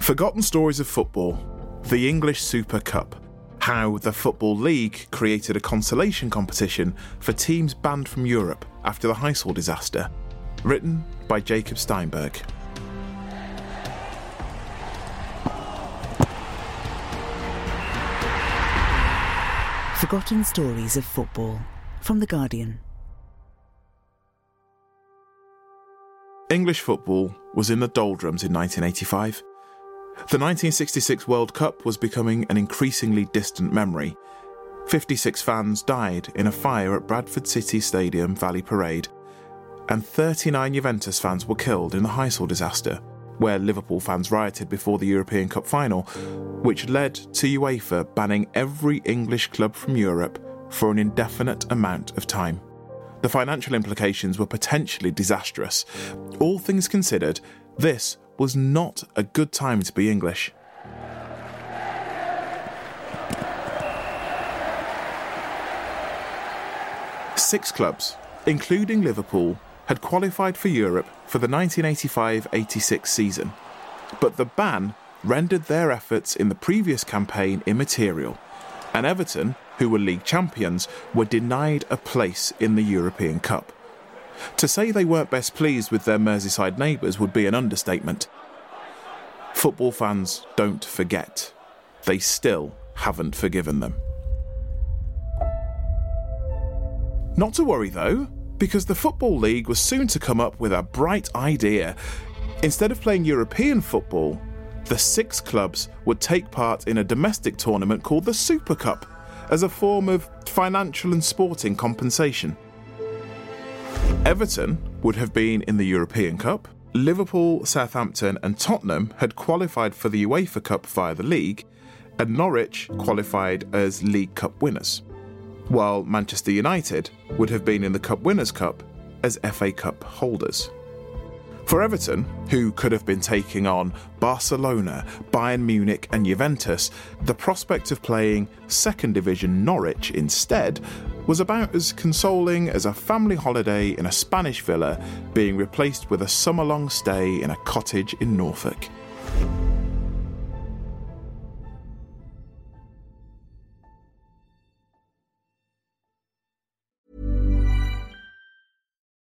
Forgotten Stories of Football, the English Super Cup, how the Football League created a consolation competition for teams banned from Europe after the Heysel disaster. Written by Jacob Steinberg. Forgotten Stories of Football from The Guardian. English football was in the doldrums in 1985. The 1966 World Cup was becoming an increasingly distant memory. 56 fans died in a fire at Bradford City Stadium Valley Parade, and 39 Juventus fans were killed in the Heysel disaster, where Liverpool fans rioted before the European Cup final, which led to UEFA banning every English club from Europe for an indefinite amount of time. The financial implications were potentially disastrous. All things considered, this was not a good time to be English. Six clubs, including Liverpool, had qualified for Europe for the 1985 86 season, but the ban rendered their efforts in the previous campaign immaterial, and Everton, who were league champions, were denied a place in the European Cup. To say they weren't best pleased with their Merseyside neighbours would be an understatement. Football fans don't forget. They still haven't forgiven them. Not to worry though, because the Football League was soon to come up with a bright idea. Instead of playing European football, the six clubs would take part in a domestic tournament called the Super Cup as a form of financial and sporting compensation. Everton would have been in the European Cup. Liverpool, Southampton, and Tottenham had qualified for the UEFA Cup via the league, and Norwich qualified as League Cup winners, while Manchester United would have been in the Cup Winners' Cup as FA Cup holders. For Everton, who could have been taking on Barcelona, Bayern Munich, and Juventus, the prospect of playing second division Norwich instead was about as consoling as a family holiday in a Spanish villa being replaced with a summer long stay in a cottage in Norfolk.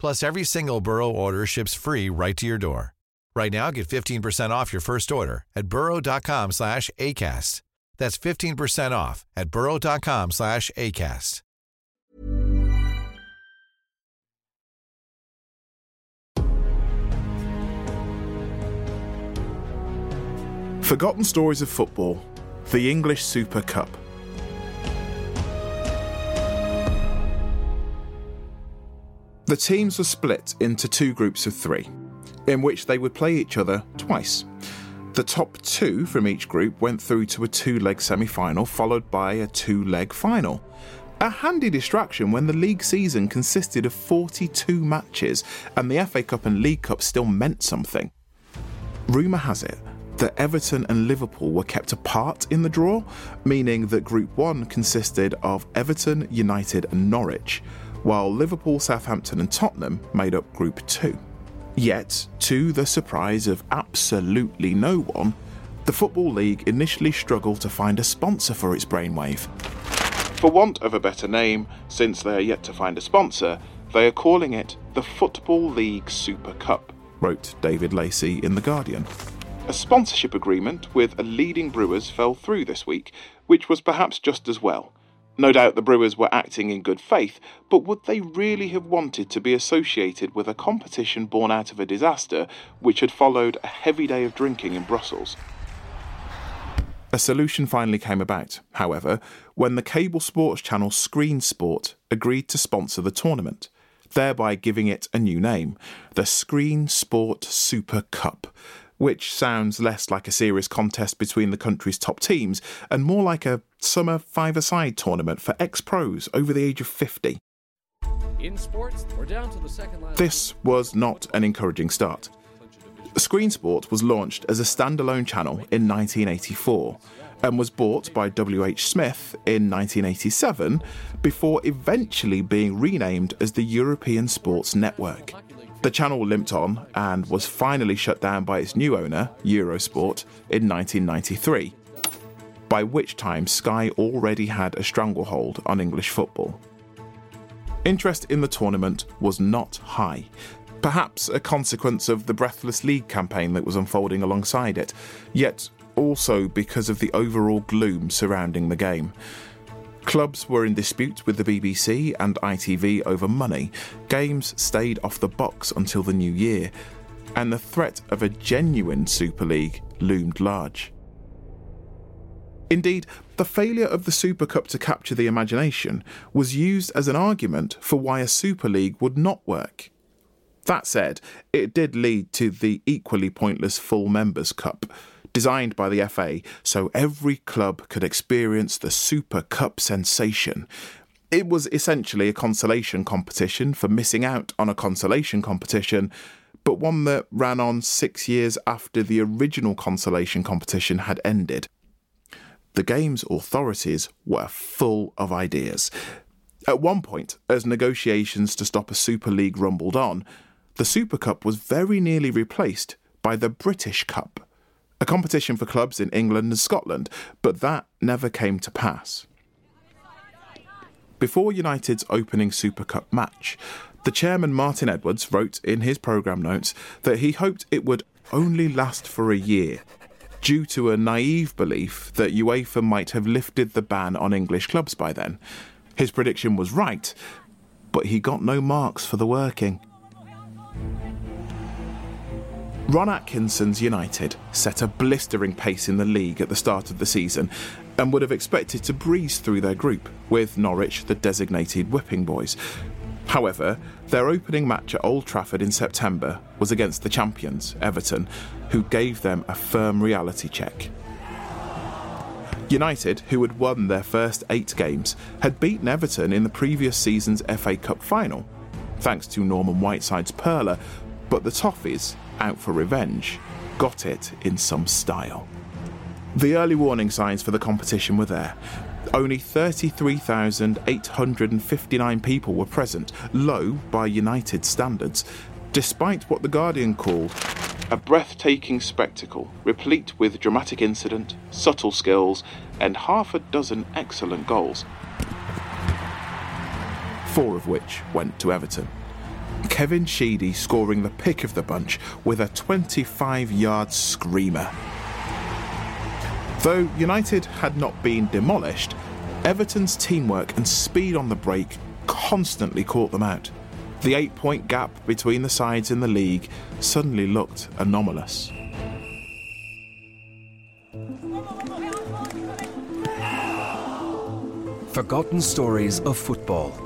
Plus, every single Burrow order ships free right to your door. Right now, get 15% off your first order at burrow.com slash ACAST. That's 15% off at burrow.com slash ACAST. Forgotten Stories of Football, the English Super Cup. The teams were split into two groups of three, in which they would play each other twice. The top two from each group went through to a two leg semi final, followed by a two leg final. A handy distraction when the league season consisted of 42 matches and the FA Cup and League Cup still meant something. Rumour has it that Everton and Liverpool were kept apart in the draw, meaning that Group 1 consisted of Everton, United, and Norwich, while Liverpool, Southampton, and Tottenham made up Group 2. Yet, to the surprise of absolutely no one, the Football League initially struggled to find a sponsor for its brainwave. For want of a better name, since they are yet to find a sponsor, they are calling it the Football League Super Cup, wrote David Lacey in The Guardian. A sponsorship agreement with a leading brewers fell through this week, which was perhaps just as well. No doubt the Brewers were acting in good faith, but would they really have wanted to be associated with a competition born out of a disaster which had followed a heavy day of drinking in Brussels? A solution finally came about, however, when the cable sports channel Screen Sport agreed to sponsor the tournament, thereby giving it a new name the Screen Sport Super Cup, which sounds less like a serious contest between the country's top teams and more like a summer five-a-side tournament for ex-pros over the age of 50. In sports, we're down to the second last. This was not an encouraging start. Screen Sport was launched as a standalone channel in 1984 and was bought by W.H. Smith in 1987 before eventually being renamed as the European Sports Network. The channel limped on and was finally shut down by its new owner, Eurosport, in 1993, by which time Sky already had a stranglehold on English football. Interest in the tournament was not high, perhaps a consequence of the Breathless League campaign that was unfolding alongside it, yet also because of the overall gloom surrounding the game. Clubs were in dispute with the BBC and ITV over money, games stayed off the box until the new year, and the threat of a genuine Super League loomed large. Indeed, the failure of the Super Cup to capture the imagination was used as an argument for why a Super League would not work. That said, it did lead to the equally pointless Full Members Cup, designed by the FA so every club could experience the Super Cup sensation. It was essentially a consolation competition for missing out on a consolation competition, but one that ran on six years after the original consolation competition had ended. The game's authorities were full of ideas. At one point, as negotiations to stop a Super League rumbled on, the Super Cup was very nearly replaced by the British Cup, a competition for clubs in England and Scotland, but that never came to pass. Before United's opening Super Cup match, the chairman Martin Edwards wrote in his programme notes that he hoped it would only last for a year, due to a naive belief that UEFA might have lifted the ban on English clubs by then. His prediction was right, but he got no marks for the working. Ron Atkinson's United set a blistering pace in the league at the start of the season and would have expected to breeze through their group, with Norwich the designated whipping boys. However, their opening match at Old Trafford in September was against the champions, Everton, who gave them a firm reality check. United, who had won their first eight games, had beaten Everton in the previous season's FA Cup final, thanks to Norman Whiteside's Perla, but the Toffees, out for revenge, got it in some style. The early warning signs for the competition were there. Only 33,859 people were present, low by United standards, despite what The Guardian called a breathtaking spectacle, replete with dramatic incident, subtle skills, and half a dozen excellent goals. Four of which went to Everton. Kevin Sheedy scoring the pick of the bunch with a 25 yard screamer. Though United had not been demolished, Everton's teamwork and speed on the break constantly caught them out. The eight point gap between the sides in the league suddenly looked anomalous. Forgotten stories of football.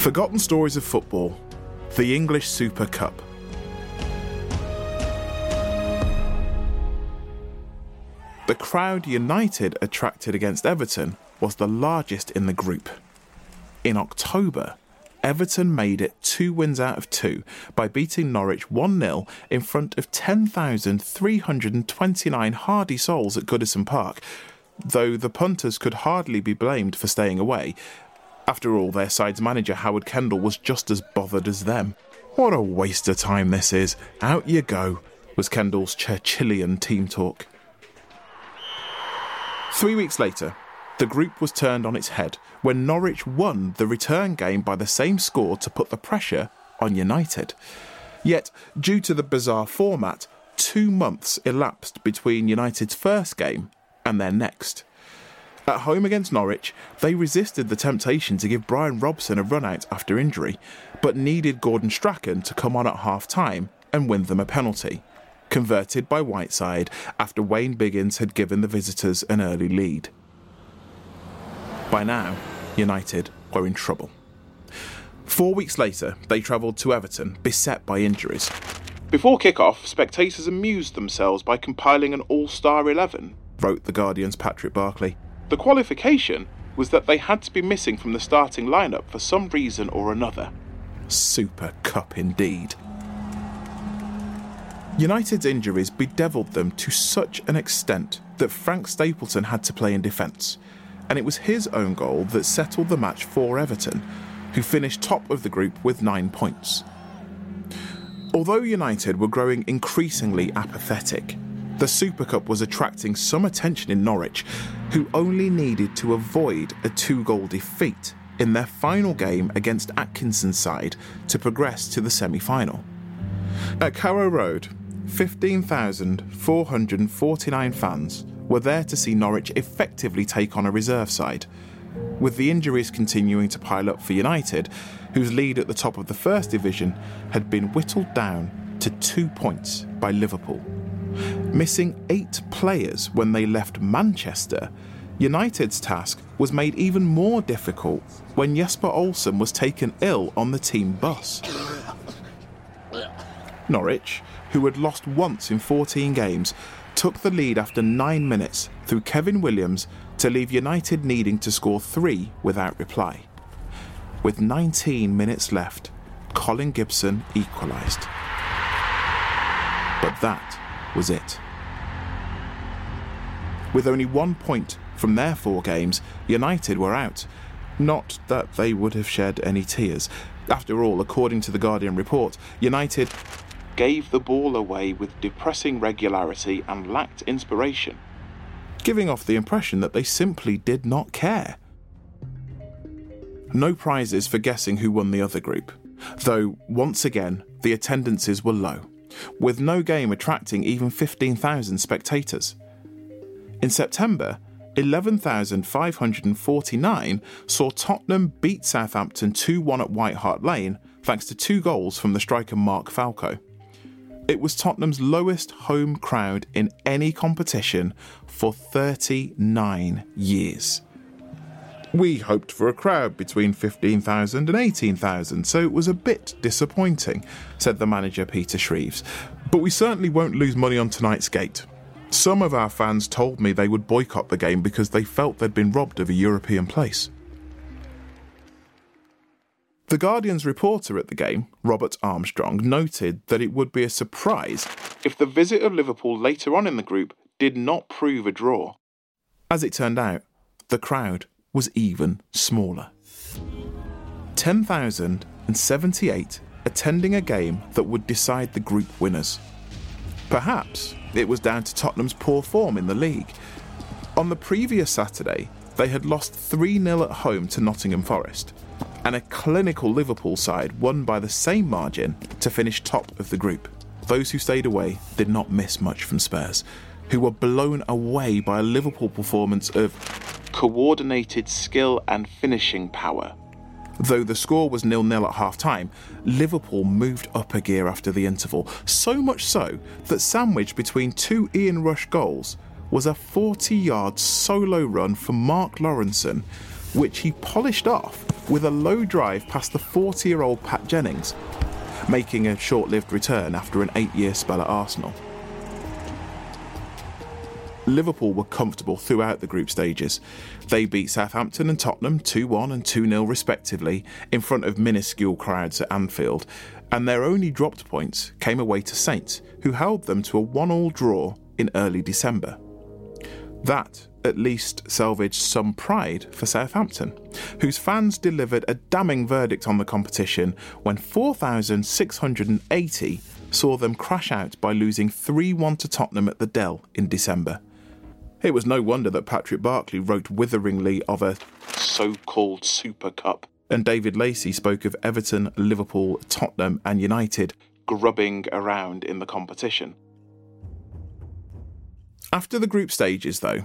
Forgotten Stories of Football, the English Super Cup. The crowd United attracted against Everton was the largest in the group in October, Everton made it two wins out of two by beating Norwich 1 0 in front of 10,329 hardy souls at Goodison Park, though the punters could hardly be blamed for staying away. After all, their side's manager Howard Kendall was just as bothered as them. What a waste of time this is. Out you go, was Kendall's Churchillian team talk. Three weeks later, the group was turned on its head when Norwich won the return game by the same score to put the pressure on United. Yet, due to the bizarre format, two months elapsed between United's first game and their next. At home against Norwich, they resisted the temptation to give Brian Robson a run out after injury, but needed Gordon Strachan to come on at half time and win them a penalty, converted by Whiteside after Wayne Biggins had given the visitors an early lead. By now, United were in trouble. Four weeks later, they travelled to Everton, beset by injuries. Before kick-off, spectators amused themselves by compiling an all-star 11, wrote The Guardian's Patrick Barclay. The qualification was that they had to be missing from the starting lineup for some reason or another. Super Cup indeed. United's injuries bedevilled them to such an extent that Frank Stapleton had to play in defence, and it was his own goal that settled the match for Everton, who finished top of the group with nine points. Although United were growing increasingly apathetic, the Super Cup was attracting some attention in Norwich, who only needed to avoid a two goal defeat in their final game against Atkinson's side to progress to the semi final. At Carrow Road, 15,449 fans were there to see Norwich effectively take on a reserve side. With the injuries continuing to pile up for United, whose lead at the top of the First Division had been whittled down to two points by Liverpool. Missing eight players when they left Manchester, United's task was made even more difficult when Jesper Olsen was taken ill on the team bus. Norwich, who had lost once in 14 games, took the lead after nine minutes through Kevin Williams to leave United needing to score three without reply. With 19 minutes left, Colin Gibson equalised. But that was it. With only one point from their four games, United were out. Not that they would have shed any tears. After all, according to the Guardian report, United gave the ball away with depressing regularity and lacked inspiration, giving off the impression that they simply did not care. No prizes for guessing who won the other group, though once again the attendances were low with no game attracting even 15,000 spectators. In September, 11,549 saw Tottenham beat Southampton 2 1 at White Hart Lane thanks to two goals from the striker Mark Falco. It was Tottenham's lowest home crowd in any competition for 39 years. We hoped for a crowd between 15,000 and 18,000, so it was a bit disappointing, said the manager Peter Shreeves. But we certainly won't lose money on tonight's gate. Some of our fans told me they would boycott the game because they felt they'd been robbed of a European place. The Guardian's reporter at the game, Robert Armstrong, noted that it would be a surprise if the visit of Liverpool later on in the group did not prove a draw. As it turned out, the crowd was even smaller. 10,078 attending a game that would decide the group winners. Perhaps it was down to Tottenham's poor form in the league. On the previous Saturday, they had lost 3 0 at home to Nottingham Forest, and a clinical Liverpool side won by the same margin to finish top of the group. Those who stayed away did not miss much from Spurs, who were blown away by a Liverpool performance of coordinated skill and finishing power. Though the score was nil-nil at half-time, Liverpool moved up a gear after the interval, so much so that sandwiched between two Ian Rush goals was a 40-yard solo run for Mark Lawrenson, which he polished off with a low drive past the 40-year-old Pat Jennings, making a short-lived return after an eight-year spell at Arsenal. Liverpool were comfortable throughout the group stages. They beat Southampton and Tottenham 2 1 and 2 0 respectively in front of minuscule crowds at Anfield, and their only dropped points came away to Saints, who held them to a 1 all draw in early December. That at least salvaged some pride for Southampton, whose fans delivered a damning verdict on the competition when 4,680 saw them crash out by losing 3 1 to Tottenham at the Dell in December. It was no wonder that Patrick Barclay wrote witheringly of a so called Super Cup, and David Lacey spoke of Everton, Liverpool, Tottenham, and United grubbing around in the competition. After the group stages, though,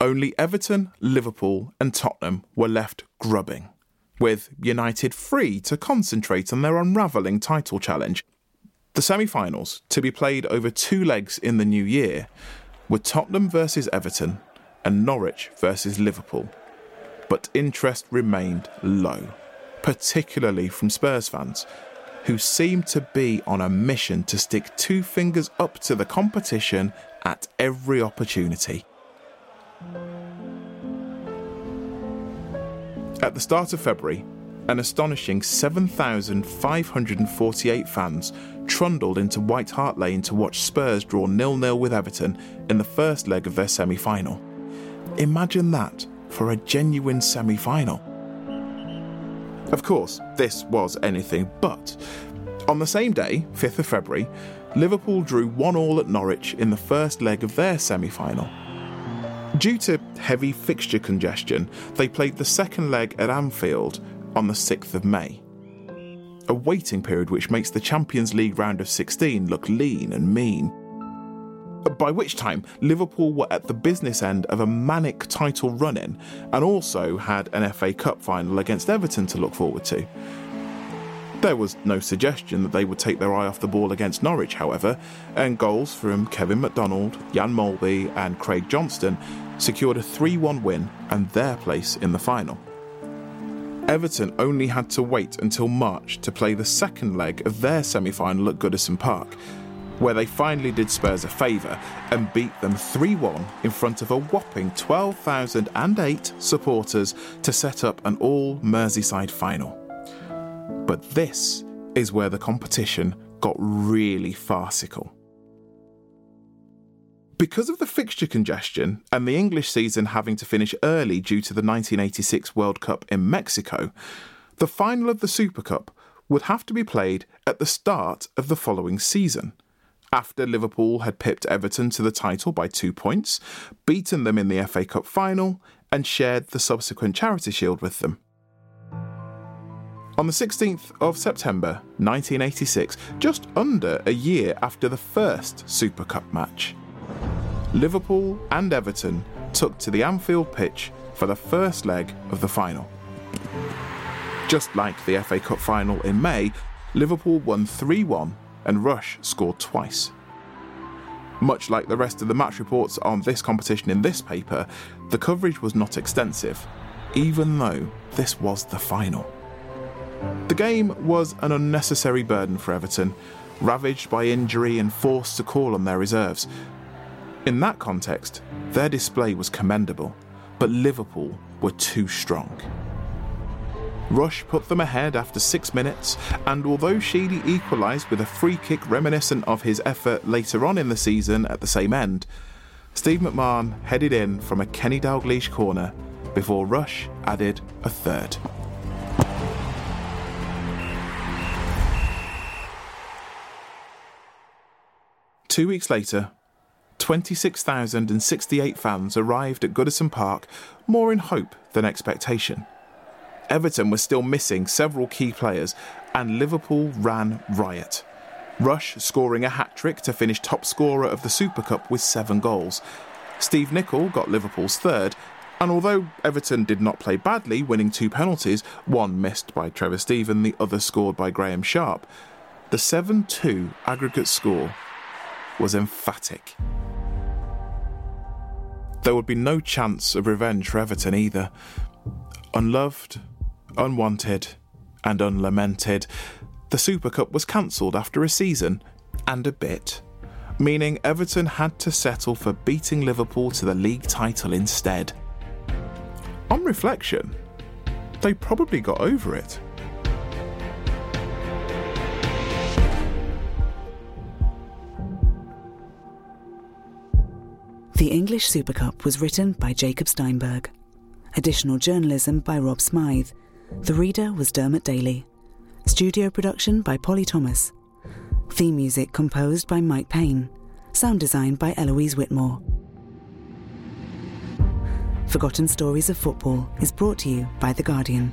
only Everton, Liverpool, and Tottenham were left grubbing, with United free to concentrate on their unravelling title challenge. The semi finals, to be played over two legs in the new year, were Tottenham versus Everton and Norwich versus Liverpool. But interest remained low, particularly from Spurs fans, who seemed to be on a mission to stick two fingers up to the competition at every opportunity. At the start of February, an astonishing 7,548 fans trundled into White Hart Lane to watch Spurs draw nil-nil with Everton in the first leg of their semi-final. Imagine that for a genuine semi-final. Of course, this was anything but. On the same day, 5th of February, Liverpool drew 1 all at Norwich in the first leg of their semi final. Due to heavy fixture congestion, they played the second leg at Anfield on the 6th of May. A waiting period which makes the Champions League round of 16 look lean and mean. By which time, Liverpool were at the business end of a manic title run in and also had an FA Cup final against Everton to look forward to. There was no suggestion that they would take their eye off the ball against Norwich, however, and goals from Kevin McDonald, Jan Molby, and Craig Johnston secured a 3 1 win and their place in the final. Everton only had to wait until March to play the second leg of their semi final at Goodison Park, where they finally did Spurs a favour and beat them 3 1 in front of a whopping 12,008 supporters to set up an all Merseyside final. But this is where the competition got really farcical. Because of the fixture congestion and the English season having to finish early due to the 1986 World Cup in Mexico, the final of the Super Cup would have to be played at the start of the following season. After Liverpool had pipped Everton to the title by two points, beaten them in the FA Cup final, and shared the subsequent Charity Shield with them. On the 16th of September 1986, just under a year after the first Super Cup match, Liverpool and Everton took to the Anfield pitch for the first leg of the final. Just like the FA Cup final in May, Liverpool won 3 1 and Rush scored twice. Much like the rest of the match reports on this competition in this paper, the coverage was not extensive, even though this was the final. The game was an unnecessary burden for Everton, ravaged by injury and forced to call on their reserves. In that context, their display was commendable, but Liverpool were too strong. Rush put them ahead after six minutes, and although Sheedy equalised with a free kick reminiscent of his effort later on in the season at the same end, Steve McMahon headed in from a Kenny Dalglish corner before Rush added a third. Two weeks later, 26,068 fans arrived at Goodison Park more in hope than expectation. Everton was still missing several key players, and Liverpool ran riot. Rush scoring a hat trick to finish top scorer of the Super Cup with seven goals. Steve Nicol got Liverpool's third, and although Everton did not play badly, winning two penalties, one missed by Trevor Steven, the other scored by Graeme Sharp, the 7 2 aggregate score was emphatic. There would be no chance of revenge for Everton either. Unloved, unwanted, and unlamented, the Super Cup was cancelled after a season and a bit. meaning Everton had to settle for beating Liverpool to the league title instead. On reflection, they probably got over it. The English Super Cup was written by Jacob Steinberg. Additional journalism by Rob Smyth. The reader was Dermot Daly. Studio production by Polly Thomas. Theme music composed by Mike Payne. Sound design by Eloise Whitmore. Forgotten Stories of Football is brought to you by The Guardian.